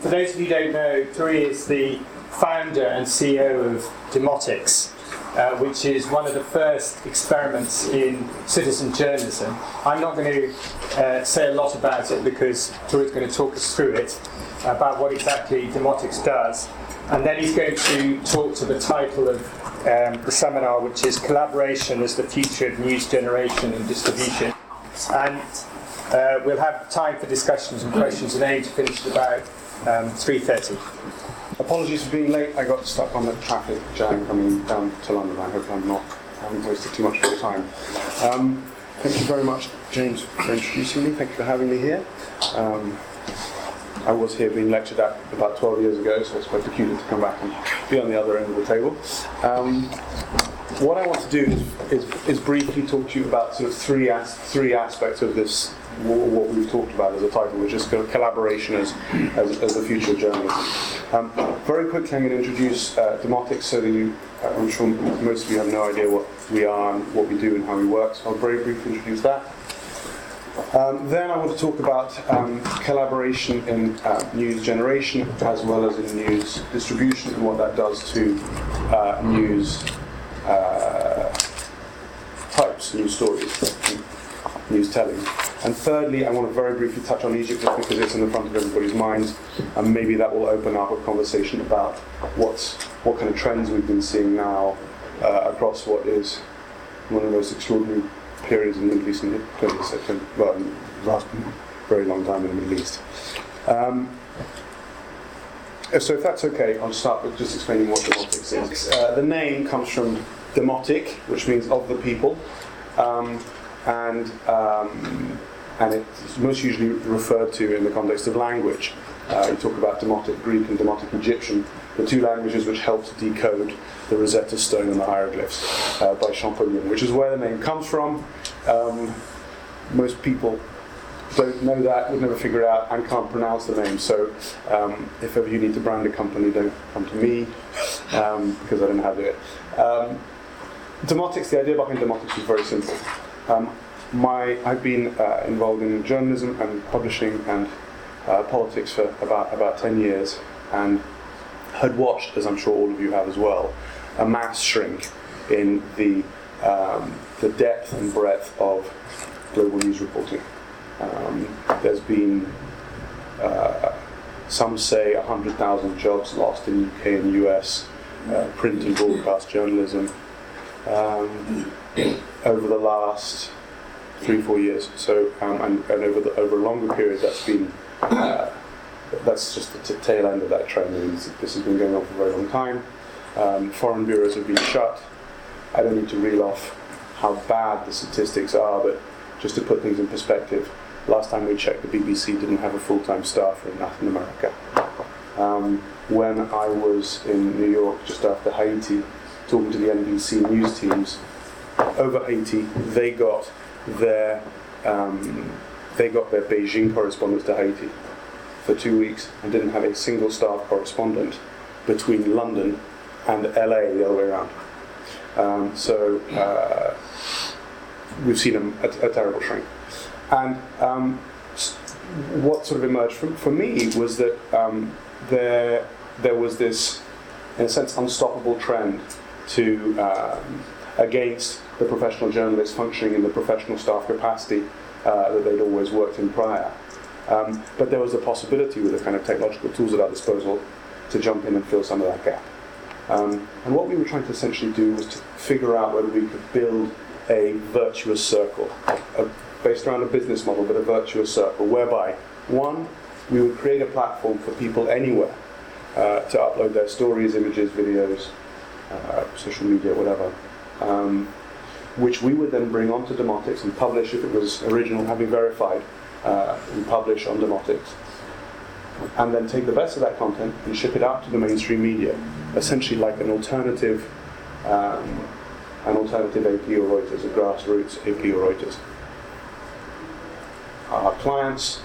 For those of you who don't know, Turi is the founder and CEO of Demotix, uh, which is one of the first experiments in citizen journalism. I'm not going to uh, say a lot about it because Turi is going to talk us through it about what exactly Demotix does. And then he's going to talk to the title of um, the seminar, which is Collaboration as the Future of News Generation and Distribution. And uh, we'll have time for discussions and questions and aim to finish at about um, 3.30. Apologies for being late. I got stuck on the traffic jam coming down to London. I hope I'm not having wasted too much of your time. Um, thank you very much, James, for introducing me. Thank you for having me here. Um, I was here being lectured at about 12 years ago, so it's quite peculiar to come back and be on the other end of the table. Um, what I want to do is, is, is, briefly talk to you about sort of three, as, three aspects of this what we've talked about as a title, which is collaboration as, as, as future of journalism. Um, very quickly, I'm going to introduce uh, Demotix so that you, uh, I'm sure most of you have no idea what we are and what we do and how we work, so I'll very briefly introduce that. Um, then I want to talk about um, collaboration in uh, news generation as well as in news distribution and what that does to uh, news news stories, news telling. And thirdly, I want to very briefly touch on Egypt just because it's in the front of everybody's minds, and maybe that will open up a conversation about what's, what kind of trends we've been seeing now uh, across what is one of the most extraordinary periods in the Middle East in the 20th century, well, last very long time in the Middle East. Um, so if that's okay, I'll start with just explaining what Demotix is. Uh, the name comes from demotic, which means of the people. Um, and um, and it's most usually referred to in the context of language. Uh, you talk about Demotic Greek and Demotic Egyptian, the two languages which helped decode the Rosetta Stone and the hieroglyphs uh, by Champollion, which is where the name comes from. Um, most people don't know that, would never figure it out, and can't pronounce the name. So um, if ever you need to brand a company, don't come to me um, because I don't know how to do it. Demotix, the idea behind Demotix is very simple. Um, my, I've been uh, involved in journalism and publishing and uh, politics for about, about 10 years and had watched, as I'm sure all of you have as well, a mass shrink in the, um, the depth and breadth of global news reporting. Um, there's been, uh, some say, 100,000 jobs lost in UK and US uh, print and broadcast journalism um, over the last three, four years. So, um, and, and, over the, over a longer period, that's been uh, that's just the t- tail end of that trend. This has been going on for a very long time. Um, foreign bureaus have been shut. I don't need to reel off how bad the statistics are, but just to put things in perspective, last time we checked, the BBC didn't have a full-time staff in Latin America. Um, when I was in New York just after Haiti, talking to the NBC news teams, over Haiti, they got their um, they got their Beijing correspondents to Haiti for two weeks and didn't have a single staff correspondent between London and LA the other way around. Um, so uh, we've seen a, a, a terrible shrink. And um, what sort of emerged for, me was that um, there there was this, in a sense, unstoppable trend to um, against the professional journalists functioning in the professional staff capacity uh, that they'd always worked in prior. Um, but there was a possibility with the kind of technological tools at our disposal to jump in and fill some of that gap. Um, and what we were trying to essentially do was to figure out whether we could build a virtuous circle, a, based around a business model, but a virtuous circle, whereby, one, we would create a platform for people anywhere uh, to upload their stories, images, videos, uh, social media, whatever, um, which we would then bring onto Demotix and publish if it was original, having verified, uh, and publish on Demotix. And then take the best of that content and ship it out to the mainstream media, essentially like an alternative, um, an alternative AP or Reuters, a grassroots AP or Reuters. Our clients,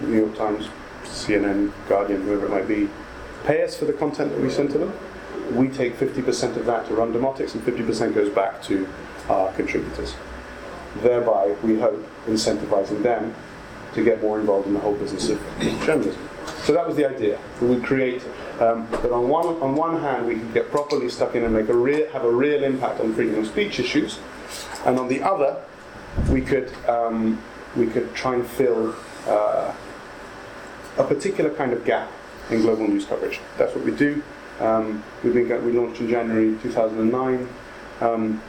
New York Times, CNN, Guardian, whoever it might be, pay us for the content that we send to them we take 50% of that to run Demotix and 50% goes back to our contributors. Thereby, we hope, incentivizing them to get more involved in the whole business of journalism. So that was the idea. We would create um, that on one, on one hand we could get properly stuck in and make a real, have a real impact on freedom of speech issues, and on the other we could, um, we could try and fill uh, a particular kind of gap in global news coverage. That's what we do. Um, we've been, we launched in January 2009. Um,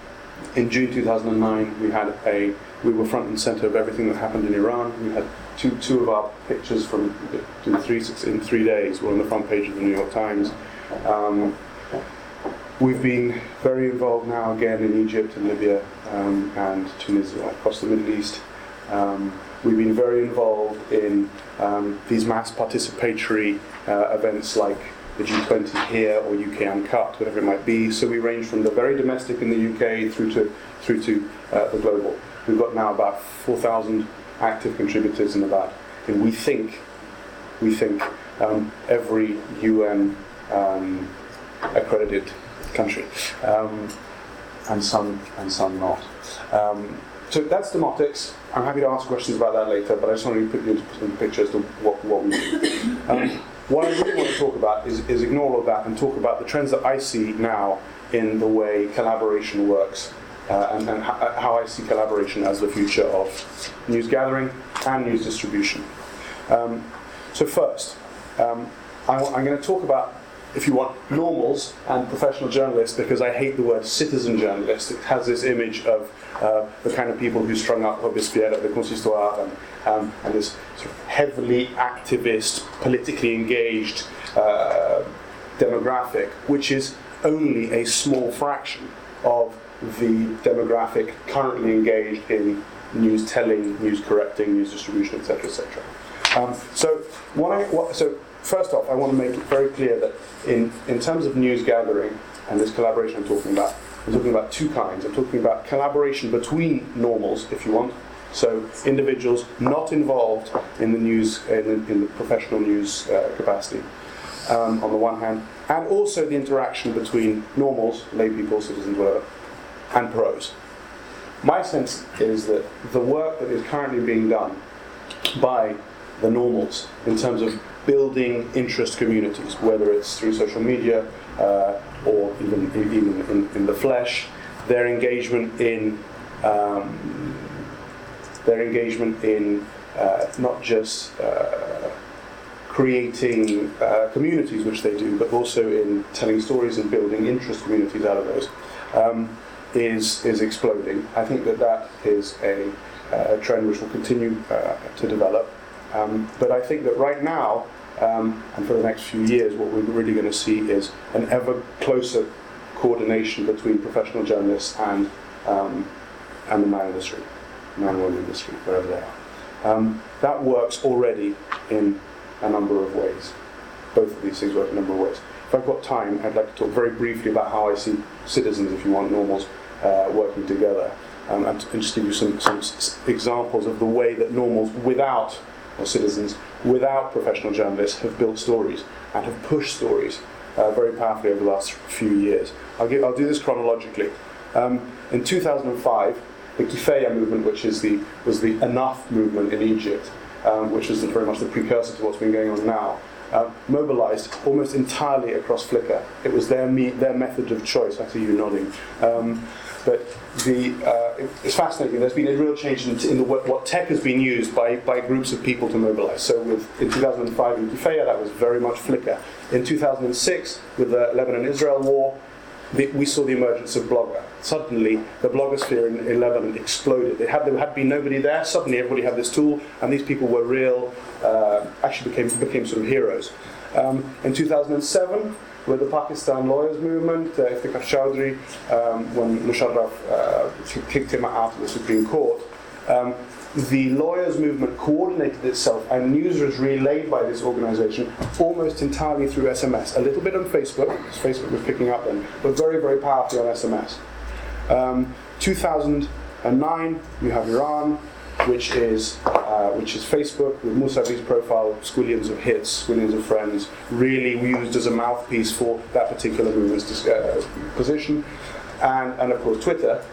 in June 2009, we had a we were front and center of everything that happened in Iran. We had two two of our pictures from in three six, in three days were on the front page of the New York Times. Um, we've been very involved now again in Egypt and Libya um, and Tunisia across the Middle East. Um, we've been very involved in um, these mass participatory uh, events like the G20 here or UK Uncut, whatever it might be. So we range from the very domestic in the UK through to through to uh, the global. We've got now about 4,000 active contributors in about, and we think, we think um, every UN um, accredited country, um, and some and some not. Um, so that's Demotix. I'm happy to answer questions about that later, but I just wanted to put you into some picture as to what, what we do. What I really want to talk about is, is ignore all of that and talk about the trends that I see now in the way collaboration works uh, and, and how I see collaboration as the future of news gathering and news distribution. Um, so, first, um, I, am going to talk about, if you want, normals and professional journalists because I hate the word citizen journalist. It has this image of uh, the kind of people who strung up Robespierre at the Consistoire and, um, and this sort of heavily activist, politically engaged uh, demographic, which is only a small fraction of the demographic currently engaged in news telling, news correcting, news distribution, etc., etc. Um, so, what I, what, so first off, I want to make it very clear that in, in terms of news gathering and this collaboration I'm talking about, I'm talking about two kinds. I'm talking about collaboration between normals, if you want, so individuals not involved in the news, in the, in the professional news uh, capacity, um, on the one hand, and also the interaction between normals, lay people, citizens, whatever, and pros. My sense is that the work that is currently being done by the normals in terms of building interest communities, whether it's through social media uh, or even, even in, in, the flesh, their engagement in um, their engagement in uh, not just uh, creating uh, communities, which they do, but also in telling stories and building interest communities out of those. Um, is, is exploding. I think that that is a, a trend which will continue uh, to develop. Um, but I think that right now, um, and for the next few years, what we're really going to see is an ever closer coordination between professional journalists and, um, and the man industry, man woman industry, wherever they are. Um, that works already in a number of ways. Both of these things work in a number of ways. If I've got time, I'd like to talk very briefly about how I see citizens, if you want, normals, uh, working together. Um, and, and, just give you some, some examples of the way that normals without, or citizens without professional journalists have built stories and have pushed stories uh, very powerfully over the last few years. I'll, give, I'll do this chronologically. Um, in 2005, the Kifaya movement, which is the, was the Enough movement in Egypt, um, which was very much the precursor to what's been going on now, uh, mobilized almost entirely across Flickr. It was their, me- their method of choice. I see you nodding. Um, but the, uh, it's fascinating. There's been a real change in, in the, what tech has been used by, by groups of people to mobilize. So with, in 2005 in Kifaya, that was very much Flickr. In 2006, with the Lebanon-Israel war, the, we saw the emergence of Blogger. Suddenly, the blogosphere in, in Lebanon exploded. It had, there had been nobody there. Suddenly, everybody had this tool, and these people were real, uh, actually became, became sort of heroes. Um, in 2007, with the Pakistan lawyers movement, uh, Iftikhar Chaudhry, um, when Musharraf uh, kicked him out of the Supreme Court, um, the lawyers movement coordinated itself and news was relayed by this organization almost entirely through SMS. A little bit on Facebook, because Facebook was picking up then, but very, very powerfully on SMS. Um, 2009, you have Iran, which is uh, which is Facebook with Mousavi's profile, squillions of hits, squillions of friends, really used as a mouthpiece for that particular movement's uh, position, and and of course Twitter.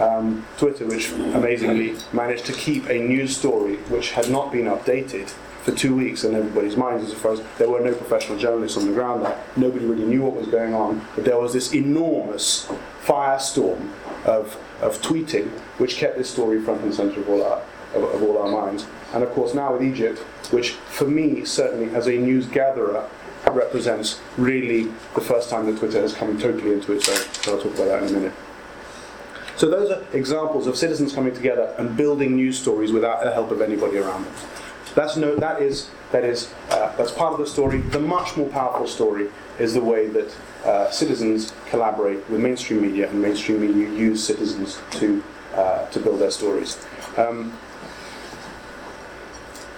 Um, Twitter, which amazingly managed to keep a news story which had not been updated for two weeks in everybody's minds as far as there were no professional journalists on the ground. Nobody really knew what was going on, but there was this enormous firestorm of, of tweeting which kept this story front and center of all our of, of all our minds. And of course now with Egypt, which for me certainly as a news gatherer represents really the first time that Twitter has come totally into its own. So I'll talk about that in a minute. So those are examples of citizens coming together and building news stories without the help of anybody around them. That's no, that is that is uh, that's part of the story. The much more powerful story is the way that uh, citizens collaborate with mainstream media and mainstream media use citizens to uh, to build their stories. Um,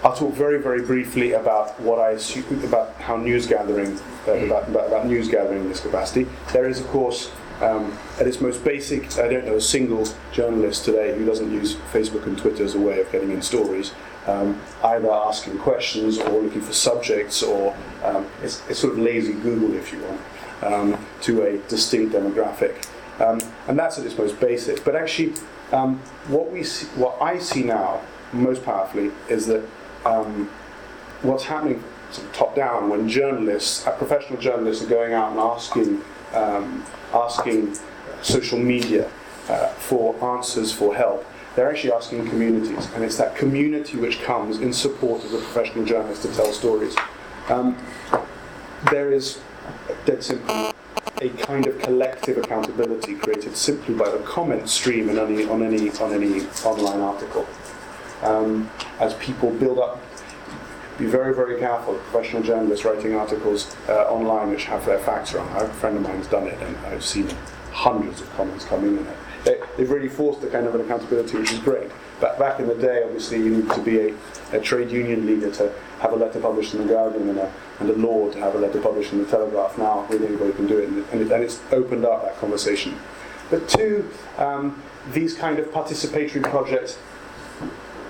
I'll talk very, very briefly about what I assume about how news gathering, uh, about, about, about, news gathering in this capacity. There is, of course, um, at its most basic, I don't know a single journalist today who doesn't use Facebook and Twitter as a way of getting in stories, um, either asking questions or looking for subjects, or um, it's, it's, sort of lazy Google, if you want, um, to a distinct demographic. Um, and that's at its most basic. But actually, um, what we see, what I see now most powerfully is that what's happening sort of top down when journalists, uh, professional journalists, are going out and asking, um, asking social media uh, for answers for help. They're actually asking communities, and it's that community which comes in support of the professional journalist to tell stories. Um, there is, dead simply, a kind of collective accountability created simply by the comment stream on any on any on any online article um, as people build up. Be very, very careful. Professional journalists writing articles uh, online which have their facts wrong. A friend of mine has done it, and I've seen hundreds of comments coming in. They, they've really forced a kind of an accountability, which is great. But back in the day, obviously, you need to be a, a trade union leader to have a letter published in the Guardian and a, and a law to have a letter published in the Telegraph. Now, really, anybody can do it, and, it, and it's opened up that conversation. But two, um, these kind of participatory projects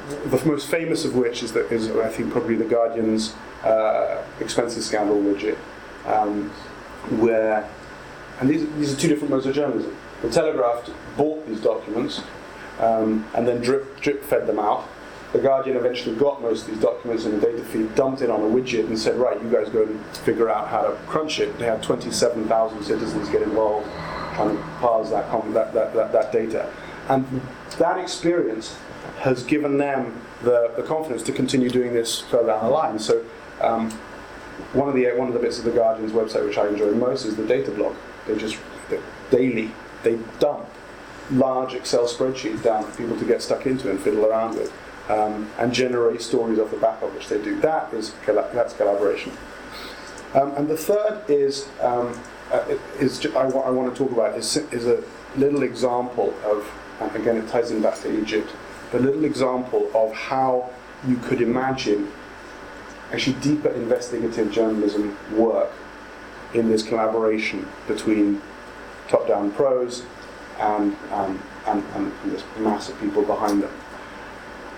the most famous of which is, that is I think, probably the Guardian's uh, expenses scandal widget, um, where, and these, these are two different modes of journalism. The Telegraph bought these documents um, and then drip, drip fed them out. The Guardian eventually got most of these documents in a data feed, dumped it on a widget, and said, right, you guys go and figure out how to crunch it. They had 27,000 citizens get involved trying to parse that, that, that, that, that data. And that experience has given them the, the confidence to continue doing this further down the line. So um, one of the one of the bits of the Guardian's website which I enjoy most is the data blog. They just daily they dump large Excel spreadsheets down for people to get stuck into and fiddle around with, um, and generate stories off the back of which they do. That is that's collaboration. Um, and the third is um, uh, is I, I want to talk about is, is a little example of again it ties in back to Egypt a little example of how you could imagine actually deeper investigative journalism work in this collaboration between top-down pros and, um, and, and, and, this mass of people behind them.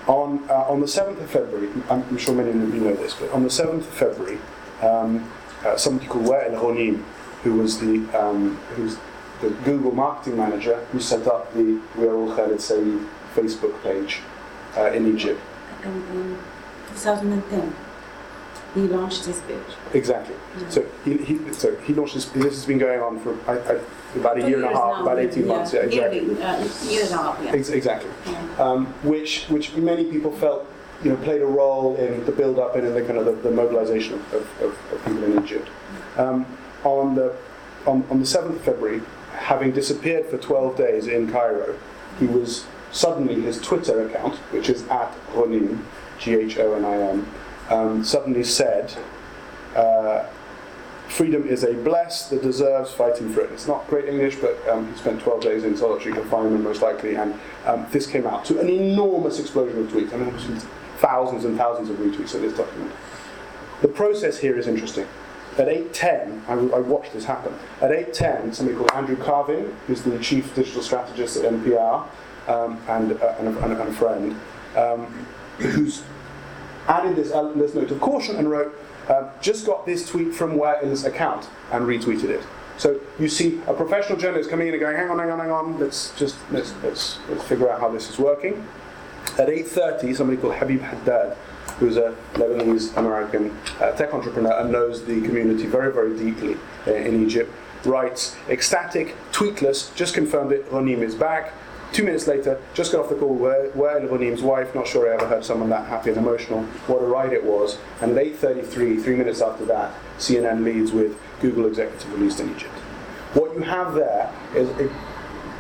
On, uh, on the 7th of February, I'm sure many of you know this, but on the 7th of February, um, uh, somebody called Wael Ghonim, who was the um, who's the Google marketing manager who set up the We Are All Khaled Said Facebook page uh, in Egypt. In 2010, he launched his page. Exactly. Yeah. So he, he so he launched this. This has been going on for I, I, about a year and a half, now, about eighteen yeah, months. Yeah, exactly. uh, year and a half. Yeah. Ex- exactly. Yeah. Um, which which many people felt you know played a role in the build up and in the kind of the, the mobilization of, of, of, people in Egypt. Um, on the on, on the seventh of February, having disappeared for twelve days in Cairo, he was suddenly his Twitter account, which is at Ghonim, G H O N I M, um, suddenly said, uh, Freedom is a bless that deserves fighting for it. It's not great English, but um, he spent 12 days in solitary confinement, most likely, and um, this came out to an enormous explosion of tweets. I mean, thousands and thousands of retweets of this document. The process here is interesting. At 8.10, I, I watched this happen. At 8.10, somebody called Andrew Carvin, who's the chief digital strategist at NPR, um, and, uh, and, a, and, a, friend, um, who's added this, uh, this note of caution and wrote, uh, just got this tweet from Wael's account and retweeted it. So you see a professional journalist coming in and going, hang on, hang on, hang on, let's just let's, let's, let's figure out how this is working. At 8.30, somebody called Habib Haddad who's a Lebanese American uh, tech entrepreneur and knows the community very, very deeply uh, in Egypt, writes ecstatic, tweetless, just confirmed it, Ghonim is back. Two minutes later, just got off the call, where, where Ghonim's wife, not sure I ever heard someone that happy and emotional, what a ride it was. And at 8.33, three minutes after that, CNN leads with Google executive released in Egypt. What you have there is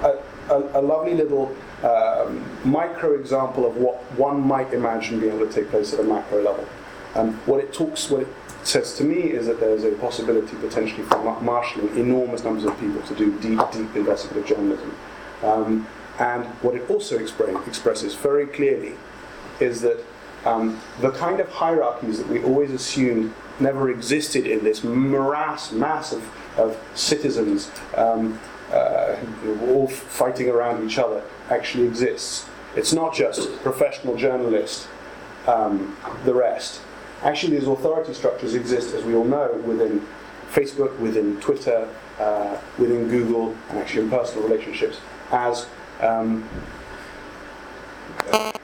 a, a, a lovely little um, micro example of what one might imagine being able to take place at a macro level. Um, what it talks, what it says to me is that there's a possibility potentially for marshalling enormous numbers of people to do deep, deep investigative journalism. Um, and what it also expre- expresses very clearly is that um, the kind of hierarchies that we always assumed never existed in this morass, mass of, of citizens um, uh, all fighting around each other actually exists. It's not just professional journalists, um, the rest. Actually, these authority structures exist, as we all know, within Facebook, within Twitter, uh, within Google, and actually in personal relationships as um,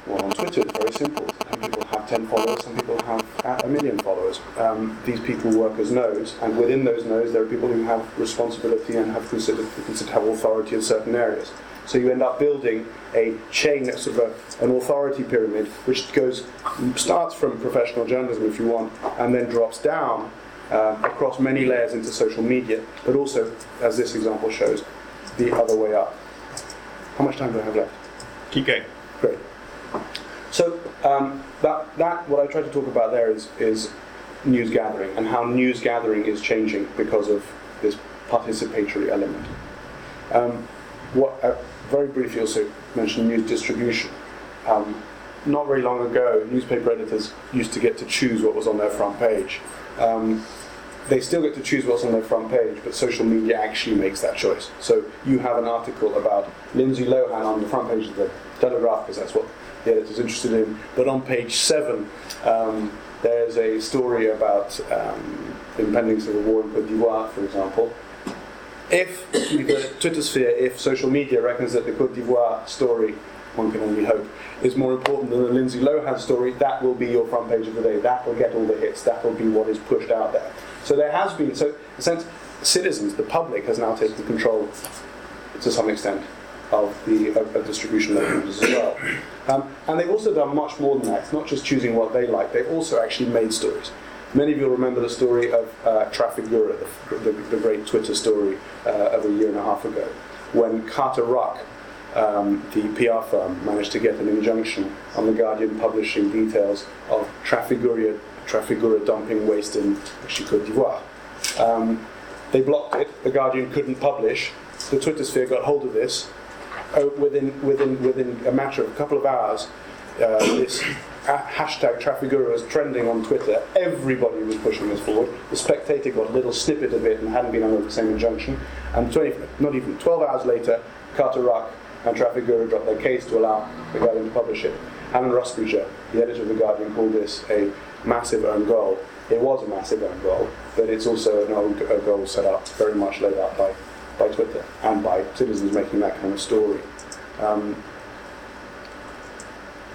well, on Twitter, it's very simple. Some people have 10 followers, some people have a million followers. Um, these people work as nodes, and within those nodes, there are people who have responsibility and have considered, considered have authority in certain areas. So you end up building a chain, sort of a, an authority pyramid, which goes starts from professional journalism, if you want, and then drops down uh, across many layers into social media, but also, as this example shows, the other way up. How much time do I have left? Keep going. Great. So um, that, that what I try to talk about there is, is news gathering and how news gathering is changing because of this participatory element. Um, what uh, very briefly also mentioned news distribution. Um, not very long ago, newspaper editors used to get to choose what was on their front page. Um, they still get to choose what's on their front page, but social media actually makes that choice. So you have an article about Lindsay Lohan on the front page of the Telegraph, because that's what the editor's interested in. But on page seven, um, there's a story about um, impending civil war in Cote d'Ivoire, for example. If the Twitter sphere, if social media reckons that the Cote d'Ivoire story, one can only hope, is more important than the Lindsay Lohan story, that will be your front page of the day. That will get all the hits. That will be what is pushed out there. So there has been, so in a sense, citizens, the public, has now taken control to some extent of the of, of distribution mechanisms as well. Um, and they've also done much more than that. It's not just choosing what they like, they've also actually made stories. Many of you will remember the story of uh, Trafigura, the, the, the, great Twitter story uh, of a year and a half ago, when Carter Ruck, um, the PR firm, managed to get an injunction on The Guardian publishing details of Trafigura, Trafigura dumping waste in Cote d'Ivoire. Um, they blocked it, The Guardian couldn't publish, the Twitter sphere got hold of this, uh, within, within, within a matter of a couple of hours, uh, this hashtag Trafigura was trending on Twitter. Everybody was pushing this forward. The Spectator got a little snippet of it and hadn't been under the same injunction. And 20, not even 12 hours later, Carter Ruck and Trafigura dropped their case to allow The Guardian to publish it. Alan Rusbridger, the editor of The Guardian, called this a massive own goal. It was a massive own goal, but it's also an own goal set up, very much laid out by, by Twitter and by citizens making that kind of story. Um,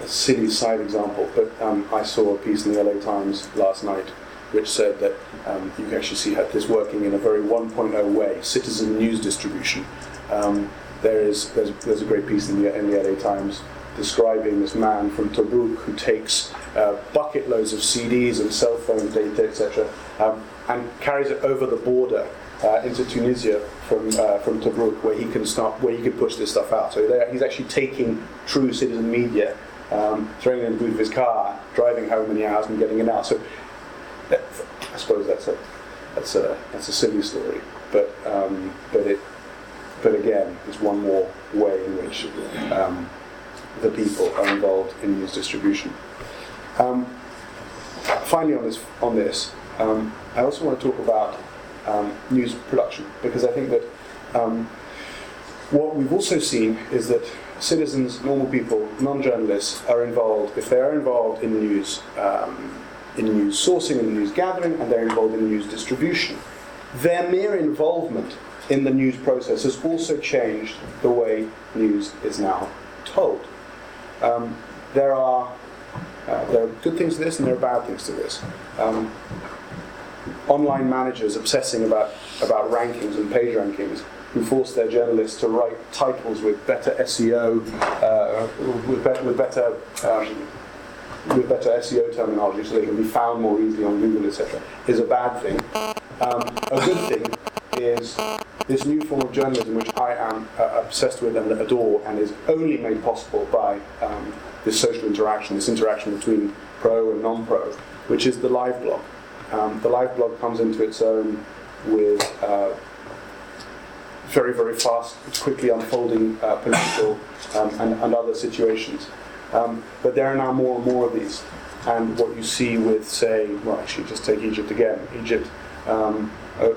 a silly side example, but um, I saw a piece in the LA Times last night which said that um, you can actually see how this working in a very 1.0 way, citizen news distribution. Um, there is there's, there's a great piece in the, in the LA Times describing this man from Tobruk who takes uh, bucket loads of CDs and cell phone data, etc., um, and carries it over the border uh, into Tunisia from uh, from Tobruk, where he can start, where he can push this stuff out. So he's actually taking true citizen media um, throwing it in the boot of his car, driving however many hours and getting it out. So I suppose that's a that's a that's a silly story, but um, but it but again, it's one more way in which um, the people are involved in news distribution. Um, finally, on this on this, um, I also want to talk about um, news production because I think that um, what we've also seen is that citizens, normal people, non-journalists are involved, if they are involved in news, um, in news sourcing and news gathering, and they're involved in news distribution, their mere involvement in the news process has also changed the way news is now told. Um, there are Uh, there are good things to this and there are bad things to this. Um, online managers obsessing about, about rankings and page rankings who force their journalists to write titles with better SEO, uh, with, be- with better um, with better SEO terminology so they can be found more easily on Google, etc., is a bad thing. Um, a good thing is this new form of journalism, which I am uh, obsessed with and adore, and is only made possible by um, this social interaction, this interaction between pro and non-pro, which is the live blog. Um, the live blog comes into its own with uh, very, very fast, quickly unfolding uh, political um, and, and, other situations. Um, but there are now more and more of these. And what you see with, say, well, actually, just take Egypt again. Egypt, um, uh,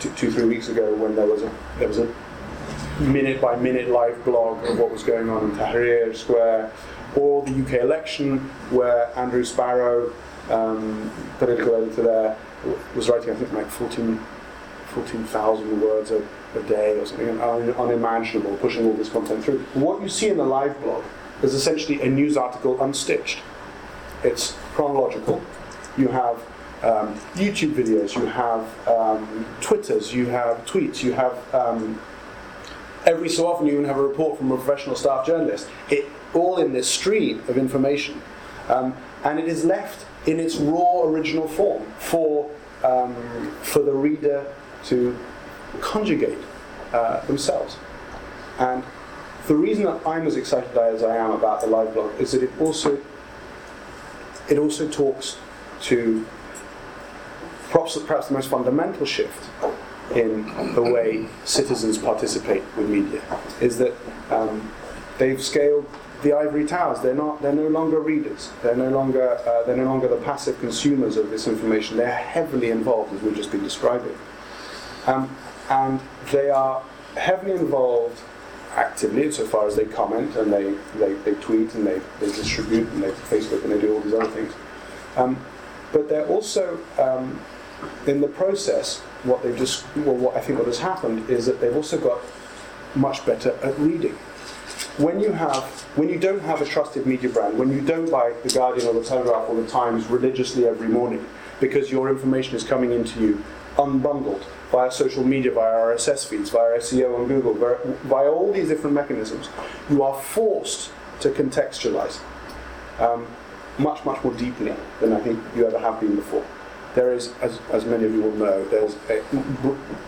two, three weeks ago, when there was a there was a minute by minute live blog of what was going on in Tahrir Square, or the UK election, where Andrew Sparrow, um, political editor there, was writing, I think, like 14 14,000 words a, a, day or something un, unimaginable, pushing all this content through. What you see in the live blog is essentially a news article unstitched. It's chronological. You have um, YouTube videos, you have um, Twitters, you have tweets, you have um, every so often you even have a report from a professional staff journalist. It all in this stream of information, um, and it is left in its raw original form for um, for the reader to conjugate uh, themselves. And the reason that I'm as excited as I am about the live blog is that it also it also talks to perhaps, perhaps the most fundamental shift in the way citizens participate with media is that um, they've scaled the ivory towers. They're not. They're no longer readers. They're no longer. Uh, they're no longer the passive consumers of this information. They're heavily involved, as we've just been describing. Um, and they are heavily involved actively insofar as they comment and they, they, they tweet and they, they distribute and they Facebook and they do all these other things. Um, but they're also, um, in the process, what they've just, well, what I think what has happened is that they've also got much better at reading. When you have, when you don't have a trusted media brand, when you don't buy the Guardian or the Telegraph or the Times religiously every morning because your information is coming into you unbundled via social media, via RSS feeds, via SEO on Google, via, all these different mechanisms, you are forced to contextualize um, much, much more deeply than I think you ever have been before. There is, as, as many of you will know, there's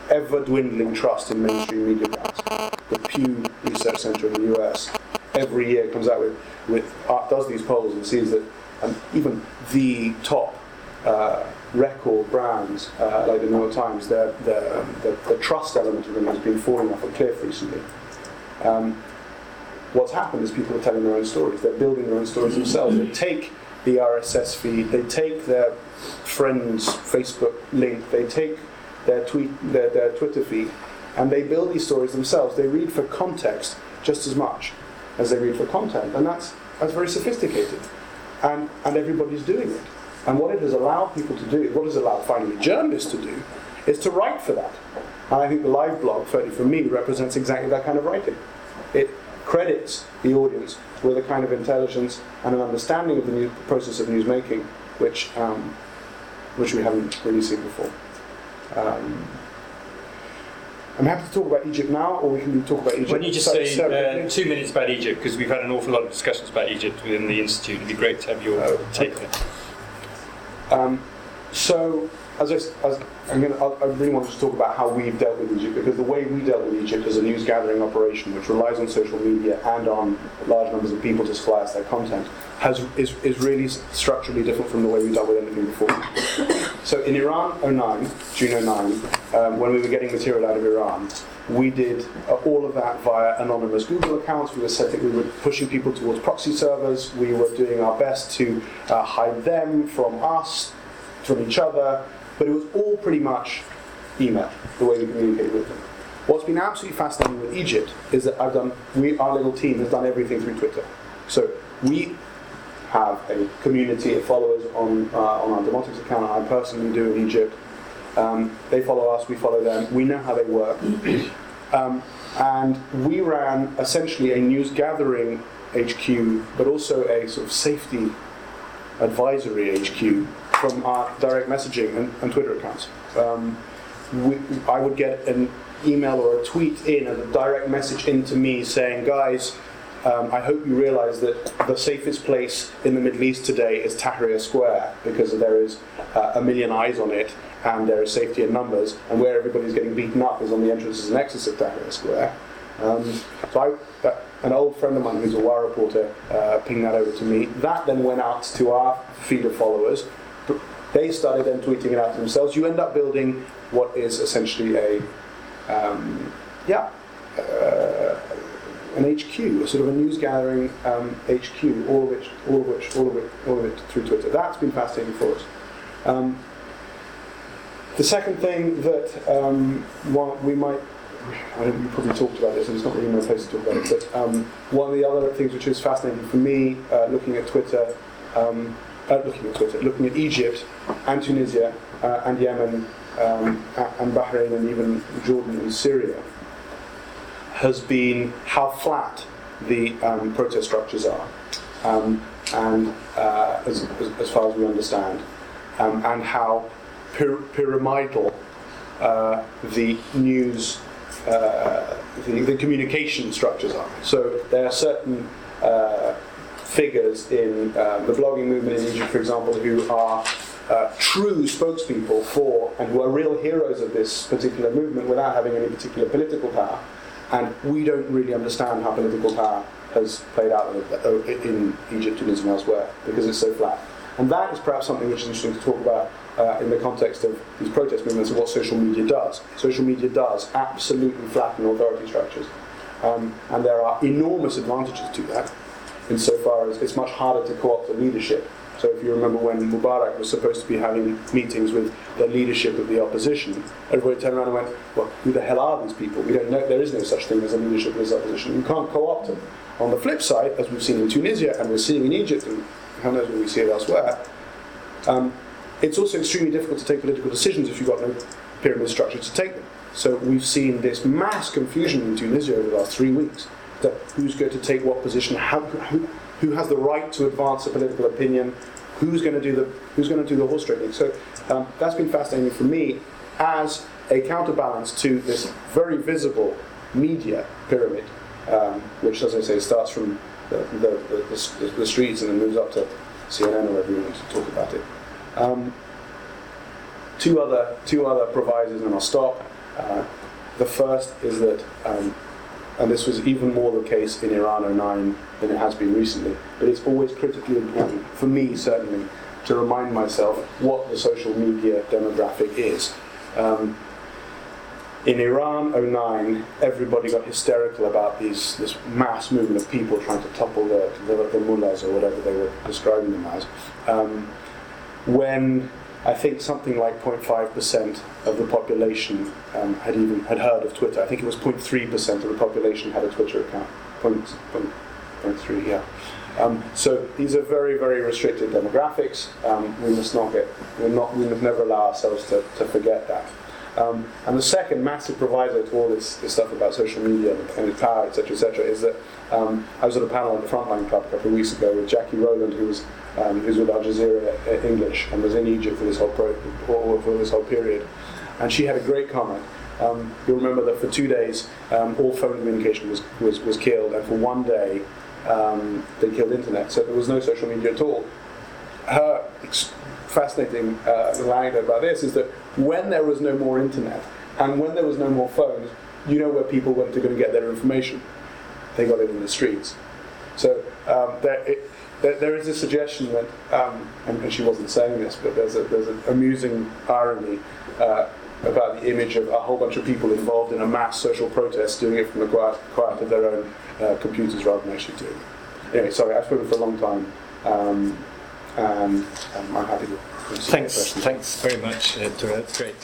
ever dwindling trust in mainstream media brands. The Pew Research Center in the US every year comes out with, with uh, does these polls and sees that um, even the top uh, record brands uh, like the New York Times, the, the, the, trust element of them has been falling off a cliff recently. Um, what's happened is people are telling their own stories. They're building their own stories themselves. They take the RSS feed, they take their friend's Facebook link, they take their tweet, their, their Twitter feed, and they build these stories themselves. They read for context just as much as they read for content, and that's that's very sophisticated, and and everybody's doing it. And what it has allowed people to do, what it has allowed finally journalists to do, is to write for that. And I think the live blog, certainly for me, represents exactly that kind of writing. It credits the audience with a kind of intelligence and an understanding of the new process of news making, which, um, which we haven't really seen before. Um, I'm happy to talk about Egypt now, or we can talk about Egypt. Why don't you just say uh, two minutes about Egypt, because we've had an awful lot of discussions about Egypt within the Institute. It'd be great to have your oh, take on it. Um, so, as I, as I'm gonna, I really want to talk about how we've dealt with Egypt because the way we dealt with Egypt as a news gathering operation, which relies on social media and on large numbers of people to supply us their content, has, is, is really structurally different from the way we dealt with anything before. so in Iran 09, June 09, um, when we were getting material out of Iran, we did uh, all of that via anonymous Google accounts. We were setting, we were pushing people towards proxy servers. We were doing our best to uh, hide them from us, from each other. But it was all pretty much email, the way we communicated with them. What's been absolutely fascinating with Egypt is that I've done, we, our little team has done everything through Twitter. So we have a community of followers on, uh, on our Demotix account. I personally do in Egypt. Um, they follow us, we follow them. We know how they work. Um, and we ran essentially a news gathering HQ, but also a sort of safety advisory HQ from our direct messaging and, and Twitter accounts. Um, we, I would get an email or a tweet in, a direct message into me saying, guys, um, I hope you realize that the safest place in the Middle East today is Tahrir Square because there is uh, a million eyes on it and there is safety in numbers, and where everybody's getting beaten up is on the entrances and exits of Tahrir Square. Um, so I, uh, an old friend of mine who's a war reporter uh, pinged that over to me. That then went out to our feed of followers. They started then tweeting it out themselves. You end up building what is essentially a, um, yeah, uh, an HQ, a sort of a news gathering um, HQ, all of which, all of which, all of it, all of it through Twitter. That's been fascinating for us. Um, the second thing that um, we might, I know you probably talked about this, and it's not really my place to talk about it, but um, one of the other things which is fascinating for me, uh, looking at Twitter, um, uh, looking at Twitter, looking at Egypt and Tunisia uh, and Yemen um, and Bahrain and even Jordan and Syria, has been how flat the um, protest structures are, um, and uh, as, as, far as we understand, um, and how py- pyramidal uh, the news, uh, the, the, communication structures are. So there are certain uh, figures in uh, the blogging movement in Egypt, for example, who are uh, true spokespeople for and who are real heroes of this particular movement without having any particular political power. And we don't really understand how political power has played out in Egypt, Tunisia, and elsewhere because it's so flat. And that is perhaps something which is interesting to talk about uh, in the context of these protest movements and what social media does. Social media does absolutely flatten authority structures. Um, and there are enormous advantages to that, insofar as it's much harder to co opt the leadership so if you remember when Mubarak was supposed to be having meetings with the leadership of the opposition, everybody turned around and went, well, who the hell are these people? We don't know, there is no such thing as a leadership of this opposition. You can't co-opt them. On the flip side, as we've seen in Tunisia and we're seeing in Egypt, and who knows when we see it elsewhere, um, it's also extremely difficult to take political decisions if you've got no pyramid structure to take them. So we've seen this mass confusion in Tunisia over the last three weeks. That who's going to take what position, how, who, who has the right to advance a political opinion, who's going to do the who's going to do the horse trading. So um, that's been fascinating for me as a counterbalance to this very visible media pyramid, um, which, as I say, starts from the, the, the, the, streets and then moves up to CNN or want to talk about it. Um, two other two other provisos, and I'll stop. Uh, the first is that um, and this was even more the case in Iran 09 than it has been recently. But it's always critically important, for me certainly, to remind myself what the social media demographic is. Um, in Iran 09, everybody got hysterical about these, this mass movement of people trying to topple the, the, the mullahs or whatever they were describing them as. Um, when I think something like 0.5% of the population um, had even had heard of Twitter. I think it was 0.3% of the population had a Twitter account. 0.3, yeah. Um, so these are very, very restricted demographics. Um, we must not get, we're not, we must never allow ourselves to, to forget that. Um, and the second massive proviso to all this, this stuff about social media and, its power, etc., etc., is that um, I was at a panel at the Frontline Club a couple of weeks ago with Jacky Rowland, who was um, who's with Al Jazeera English and was in Egypt for this whole pro- for this whole period, and she had a great comment. Um, you'll remember that for two days, um, all phone communication was, was, was killed, and for one day, um, they killed internet. So there was no social media at all. Her fascinating uh, anecdote about this is that when there was no more internet and when there was no more phones, you know where people went to go and get their information. They got it in the streets. So um, there, it, there, there is a suggestion that, um, and, and, she wasn't saying this, but there's, a, there's an amusing irony uh, about the image of a whole bunch of people involved in a mass social protest doing it from the quiet, quiet of their own uh, computers rather than actually doing it. Anyway, sorry, I've spoken for a long time, um, um, I'm happy to. Thanks, thanks very much, uh, great.